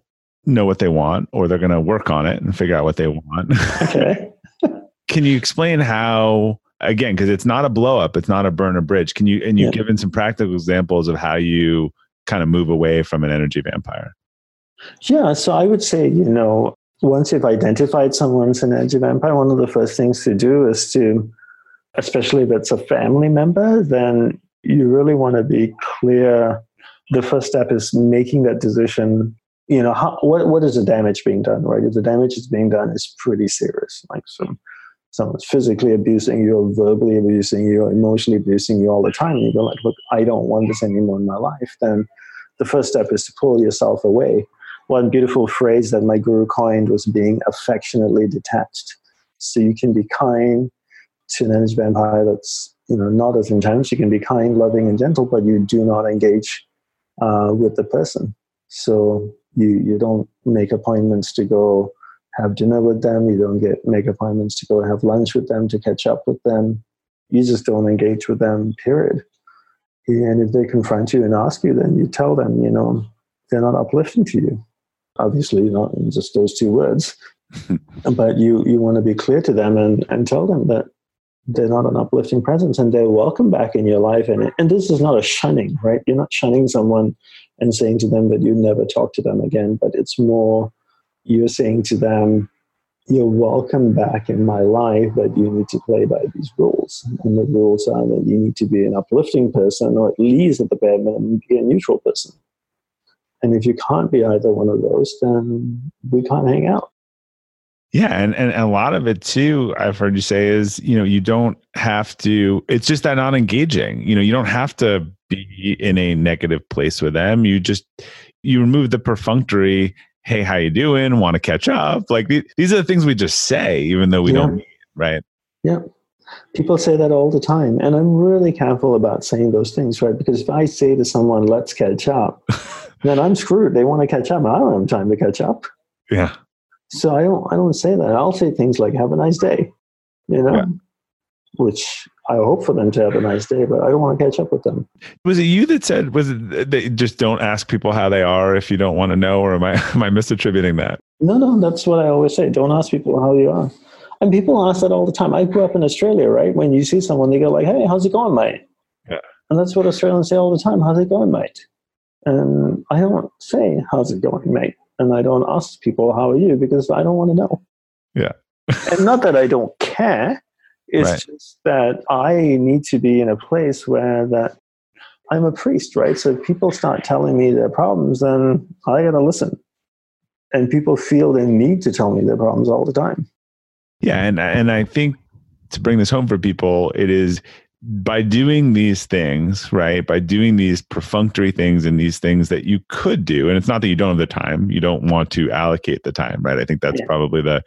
know what they want or they're going to work on it and figure out what they want. Okay. Can you explain how again because it's not a blow up, it's not a burn a bridge. Can you and you've yeah. given some practical examples of how you kind of move away from an energy vampire? Yeah, so I would say, you know, once you've identified someone's an energy vampire, one of the first things to do is to especially if it's a family member, then you really want to be clear. The first step is making that decision. You know, how, what what is the damage being done, right? If the damage is being done is pretty serious, like some someone's physically abusing you, or verbally abusing you, or emotionally abusing you all the time, and you go like, look, I don't want this anymore in my life. Then the first step is to pull yourself away. One beautiful phrase that my guru coined was being affectionately detached. So you can be kind, to an energy vampire that's you know not as intense. You can be kind, loving, and gentle, but you do not engage uh, with the person. So you you don't make appointments to go have dinner with them. You don't get make appointments to go have lunch with them to catch up with them. You just don't engage with them. Period. And if they confront you and ask you, then you tell them, you know, they're not uplifting to you. Obviously, not in just those two words, but you you want to be clear to them and and tell them that they're not an uplifting presence and they're welcome back in your life. And, and this is not a shunning, right? You're not shunning someone and saying to them that you never talk to them again, but it's more you're saying to them, you're welcome back in my life, but you need to play by these rules. And the rules are that you need to be an uplifting person, or at least at the bare minimum, be a neutral person. And if you can't be either one of those, then we can't hang out. Yeah, and, and a lot of it too, I've heard you say is, you know, you don't have to, it's just that not engaging. You know, you don't have to be in a negative place with them. You just, you remove the perfunctory, hey, how you doing? Want to catch up? Like these are the things we just say, even though we yeah. don't mean right? Yeah. People say that all the time. And I'm really careful about saying those things, right? Because if I say to someone, let's catch up, then I'm screwed. They want to catch up. I don't have time to catch up. Yeah. So I don't I don't say that. I'll say things like have a nice day. You know? Yeah. Which I hope for them to have a nice day, but I don't want to catch up with them. Was it you that said was it they just don't ask people how they are if you don't want to know, or am I am I misattributing that? No, no, that's what I always say. Don't ask people how you are. And people ask that all the time. I grew up in Australia, right? When you see someone, they go like, "Hey, how's it going, mate?" Yeah. And that's what Australians say all the time. How's it going, mate? And I don't say, "How's it going, mate?" And I don't ask people how are you because I don't want to know. Yeah. and not that I don't care. It's right. just that I need to be in a place where that I'm a priest, right? So if people start telling me their problems, then I gotta listen. And people feel they need to tell me their problems all the time. Yeah, and and I think to bring this home for people, it is by doing these things, right? By doing these perfunctory things and these things that you could do, and it's not that you don't have the time, you don't want to allocate the time, right? I think that's yeah. probably the,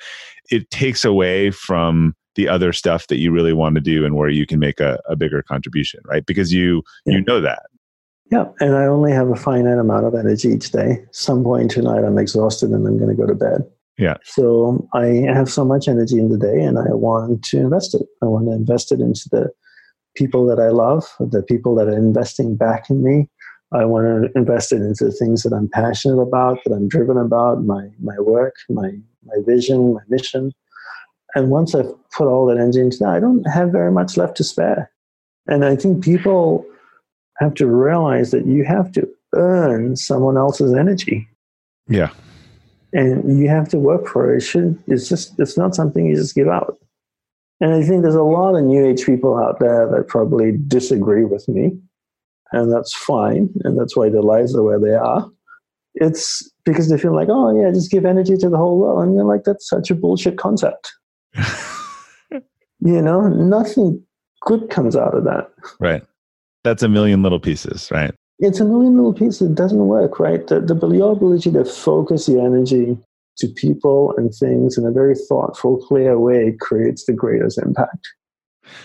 it takes away from the other stuff that you really want to do and where you can make a, a bigger contribution, right? Because you, yeah. you know that. Yeah. And I only have a finite amount of energy each day. Some point tonight I'm exhausted and I'm going to go to bed. Yeah. So I have so much energy in the day and I want to invest it. I want to invest it into the people that I love, the people that are investing back in me. I want to invest it into things that I'm passionate about, that I'm driven about, my my work, my my vision, my mission. And once I've put all that energy into that, I don't have very much left to spare. And I think people have to realize that you have to earn someone else's energy. Yeah. And you have to work for it. It should it's just it's not something you just give out. And I think there's a lot of New Age people out there that probably disagree with me, and that's fine. And that's why their lives are where they are. It's because they feel like, oh, yeah, just give energy to the whole world. And you're like, that's such a bullshit concept. you know, nothing good comes out of that. Right. That's a million little pieces, right? It's a million little pieces. It doesn't work, right? The, the, your ability to focus your energy to people and things in a very thoughtful, clear way creates the greatest impact.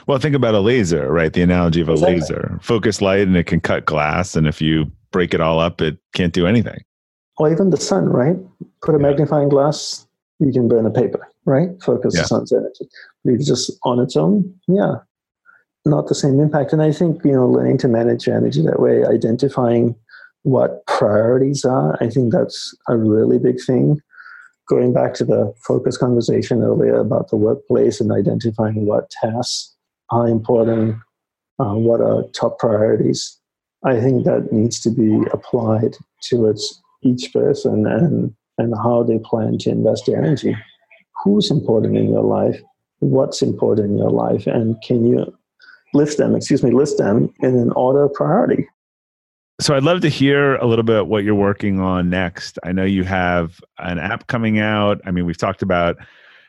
Well, think about a laser, right? The analogy of a exactly. laser. Focus light and it can cut glass. And if you break it all up, it can't do anything. Or even the sun, right? Put a yeah. magnifying glass, you can burn a paper, right? Focus yeah. the sun's energy. Leave just on its own, yeah, not the same impact. And I think, you know, learning to manage your energy that way, identifying what priorities are, I think that's a really big thing going back to the focus conversation earlier about the workplace and identifying what tasks are important, uh, what are top priorities, I think that needs to be applied to each person and, and how they plan to invest their energy. Who's important in your life? What's important in your life? And can you list them, excuse me, list them in an order of priority? So I'd love to hear a little bit what you're working on next. I know you have an app coming out. I mean, we've talked about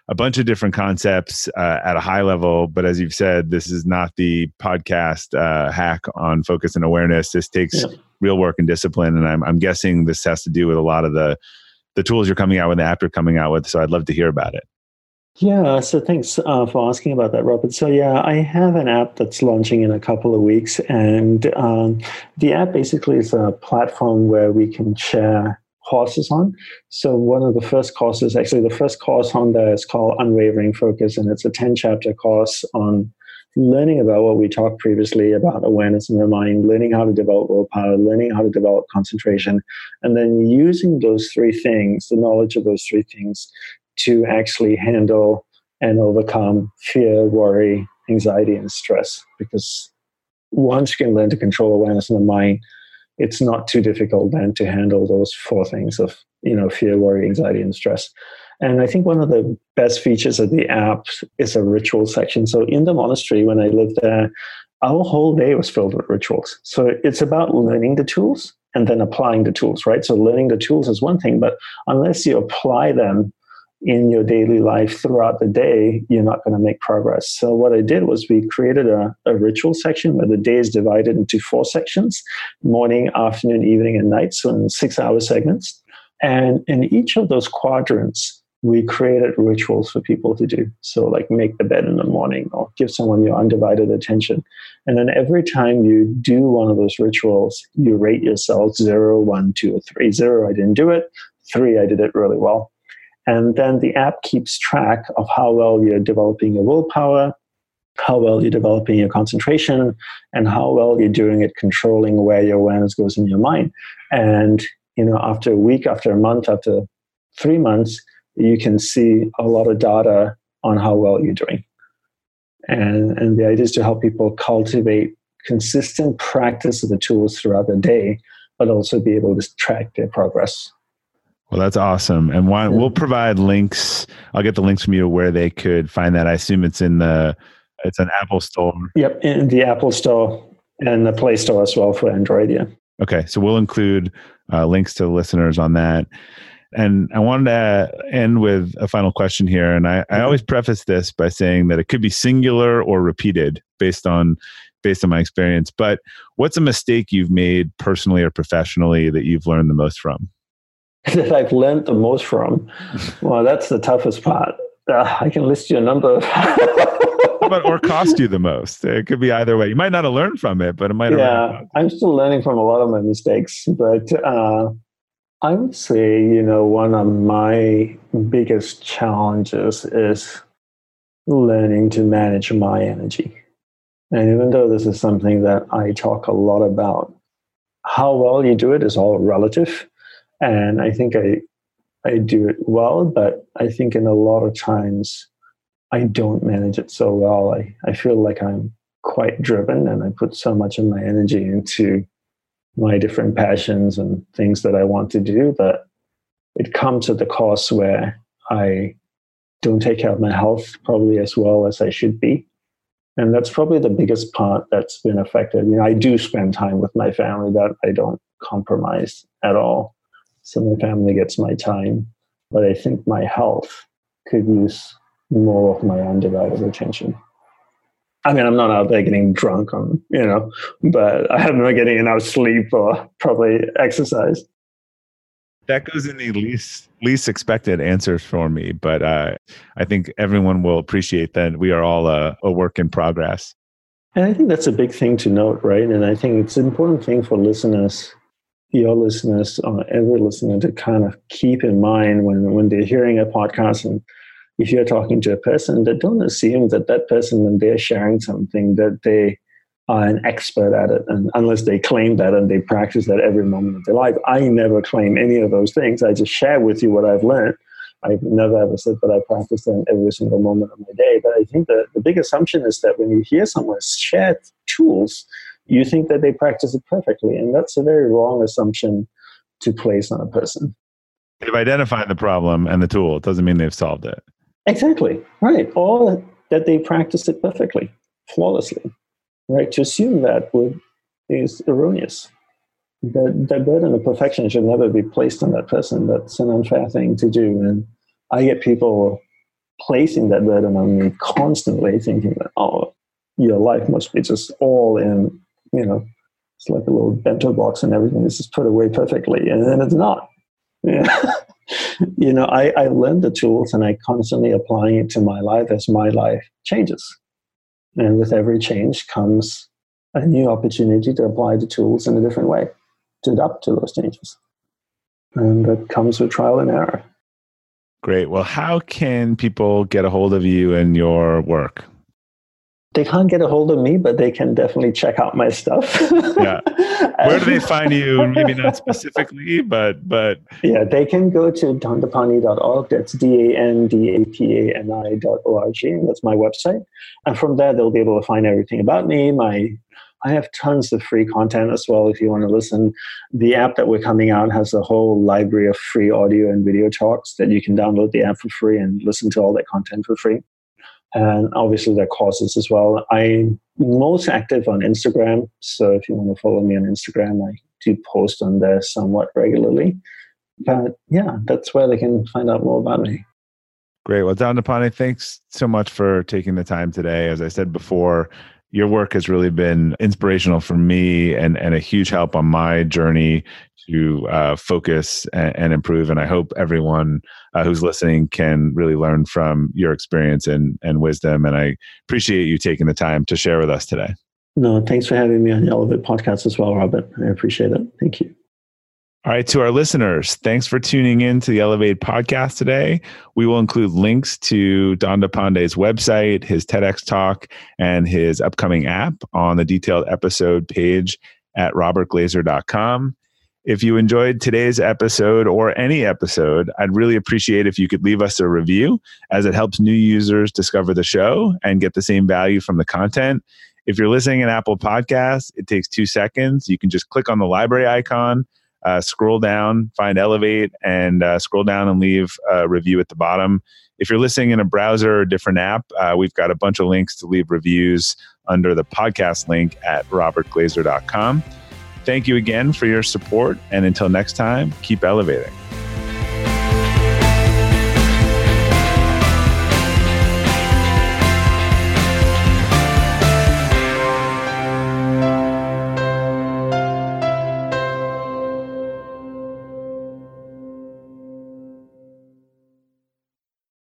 a bunch of different concepts uh, at a high level, but as you've said, this is not the podcast uh, hack on focus and awareness. This takes yeah. real work and discipline, and I'm, I'm guessing this has to do with a lot of the the tools you're coming out with, the app you're coming out with. So I'd love to hear about it. Yeah, so thanks uh, for asking about that, Robert. So, yeah, I have an app that's launching in a couple of weeks, and um, the app basically is a platform where we can share courses on. So, one of the first courses, actually, the first course on there is called Unwavering Focus, and it's a 10 chapter course on learning about what we talked previously about awareness in the mind, learning how to develop willpower, learning how to develop concentration, and then using those three things, the knowledge of those three things, to actually handle and overcome fear, worry, anxiety and stress because once you can learn to control awareness in the mind, it's not too difficult then to handle those four things of you know fear, worry, anxiety, and stress. And I think one of the best features of the app is a ritual section. So in the monastery, when I lived there, our whole day was filled with rituals. So it's about learning the tools and then applying the tools, right? So learning the tools is one thing, but unless you apply them in your daily life throughout the day, you're not going to make progress. So what I did was we created a, a ritual section where the day is divided into four sections, morning, afternoon, evening, and night. So in six hour segments. And in each of those quadrants, we created rituals for people to do. So, like make the bed in the morning or give someone your undivided attention. And then every time you do one of those rituals, you rate yourself zero, one, two, or three. Zero, I didn't do it. Three, I did it really well. And then the app keeps track of how well you're developing your willpower, how well you're developing your concentration, and how well you're doing it controlling where your awareness goes in your mind. And you know, after a week, after a month, after three months, you can see a lot of data on how well you're doing. And, and the idea is to help people cultivate consistent practice of the tools throughout the day, but also be able to track their progress. Well, that's awesome. And why, we'll provide links. I'll get the links from you where they could find that. I assume it's in the it's an Apple Store. Yep, in the Apple Store and the Play Store as well for Android. Yeah. Okay, so we'll include uh, links to listeners on that. And I wanted to end with a final question here. And I, I mm-hmm. always preface this by saying that it could be singular or repeated based on based on my experience. But what's a mistake you've made personally or professionally that you've learned the most from? That I've learned the most from. Well, that's the toughest part. Uh, I can list you a number. but or cost you the most. It could be either way. You might not have learned from it, but it might. Yeah, I'm still learning from a lot of my mistakes, but uh, I would say, you know, one of my biggest challenges is learning to manage my energy. And even though this is something that I talk a lot about, how well you do it is all relative. And I think I, I do it well, but I think in a lot of times I don't manage it so well. I, I feel like I'm quite driven and I put so much of my energy into my different passions and things that I want to do, but it comes at the cost where I don't take care of my health probably as well as I should be. And that's probably the biggest part that's been affected. You know, I do spend time with my family that I don't compromise at all. So my family gets my time, but I think my health could use more of my undivided attention. I mean, I'm not out there getting drunk on, you know, but I haven't been getting enough sleep or probably exercise. That goes in the least least expected answers for me, but uh, I think everyone will appreciate that we are all a, a work in progress. And I think that's a big thing to note, right? And I think it's an important thing for listeners, your listeners, or every listener to kind of keep in mind when, when they're hearing a podcast and if you're talking to a person, that don't assume that that person, when they're sharing something, that they are an expert at it, and unless they claim that and they practice that every moment of their life. I never claim any of those things. I just share with you what I've learned. I've never ever said that I practice them every single moment of my day. But I think that the big assumption is that when you hear someone share tools, you think that they practice it perfectly. And that's a very wrong assumption to place on a person. They've identified the problem and the tool. It doesn't mean they've solved it. Exactly. Right. All that they practice it perfectly, flawlessly. Right. To assume that would is erroneous. The, burden of perfection should never be placed on that person. That's an unfair thing to do. And I get people placing that burden on me constantly, thinking that, oh, your life must be just all in, you know, it's like a little bento box and everything is just put away perfectly. And then it's not. Yeah. you know, I, I learned the tools and I constantly applying it to my life as my life changes. And with every change comes a new opportunity to apply the tools in a different way, to adapt to those changes. And that comes with trial and error. Great. Well, how can people get a hold of you and your work? They can't get a hold of me, but they can definitely check out my stuff. yeah. Where do they find you? Maybe not specifically, but but yeah, they can go to dandapani.org. That's D A N D A P A N I dot O R G. That's my website. And from there they'll be able to find everything about me, my I have tons of free content as well if you want to listen. The app that we're coming out has a whole library of free audio and video talks that you can download the app for free and listen to all that content for free and obviously their courses as well. I'm most active on Instagram, so if you want to follow me on Instagram, I do post on there somewhat regularly. But yeah, that's where they can find out more about me. Great. Well, Don Dandapani, thanks so much for taking the time today. As I said before, your work has really been inspirational for me and, and a huge help on my journey to uh, focus and, and, improve. And I hope everyone uh, who's listening can really learn from your experience and, and wisdom. And I appreciate you taking the time to share with us today. No, thanks for having me on the Elevate podcast as well, Robert. I appreciate it. Thank you. All right, to our listeners, thanks for tuning in to the Elevate podcast today. We will include links to Dandapani's website, his TEDx talk, and his upcoming app on the detailed episode page at robertglazer.com. If you enjoyed today's episode or any episode, I'd really appreciate if you could leave us a review as it helps new users discover the show and get the same value from the content. If you're listening in Apple Podcasts, it takes two seconds. You can just click on the library icon, uh, scroll down, find Elevate, and uh, scroll down and leave a review at the bottom. If you're listening in a browser or different app, uh, we've got a bunch of links to leave reviews under the podcast link at robertglazer.com. Thank you again for your support. And until next time, keep elevating.